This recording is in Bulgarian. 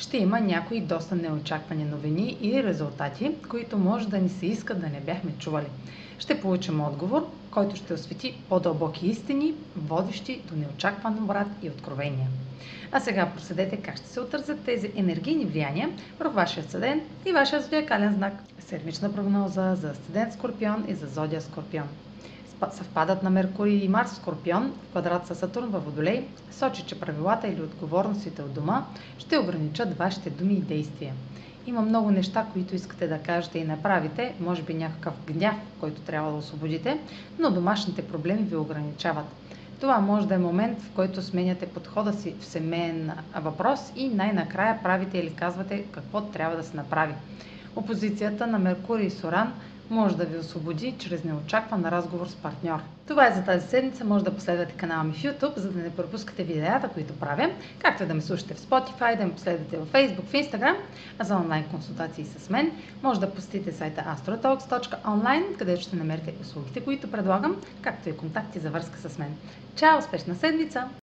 ще има някои доста неочаквани новини и резултати, които може да ни се иска да не бяхме чували. Ще получим отговор, който ще освети по-дълбоки истини, водещи до неочакван обрат и откровения. А сега проследете как ще се отразят тези енергийни влияния върху вашия съден и вашия зодиакален знак. Седмична прогноза за асцендент Скорпион и за зодия Скорпион съвпадат на Меркурий и Марс Скорпион в квадрат с Сатурн във Водолей сочи, че правилата или отговорностите от дома ще ограничат вашите думи и действия. Има много неща, които искате да кажете и направите, може би някакъв гняв, който трябва да освободите, но домашните проблеми ви ограничават. Това може да е момент, в който сменяте подхода си в семейен въпрос и най-накрая правите или казвате какво трябва да се направи. Опозицията на Меркурий и Соран може да ви освободи чрез неочакван разговор с партньор. Това е за тази седмица. Може да последвате канала ми в YouTube, за да не пропускате видеята, които правя, както да ме слушате в Spotify, да ме последвате в Facebook, в Instagram, а за онлайн консултации с мен може да посетите сайта astrotalks.online, където ще намерите услугите, които предлагам, както и контакти за връзка с мен. Чао! Успешна седмица!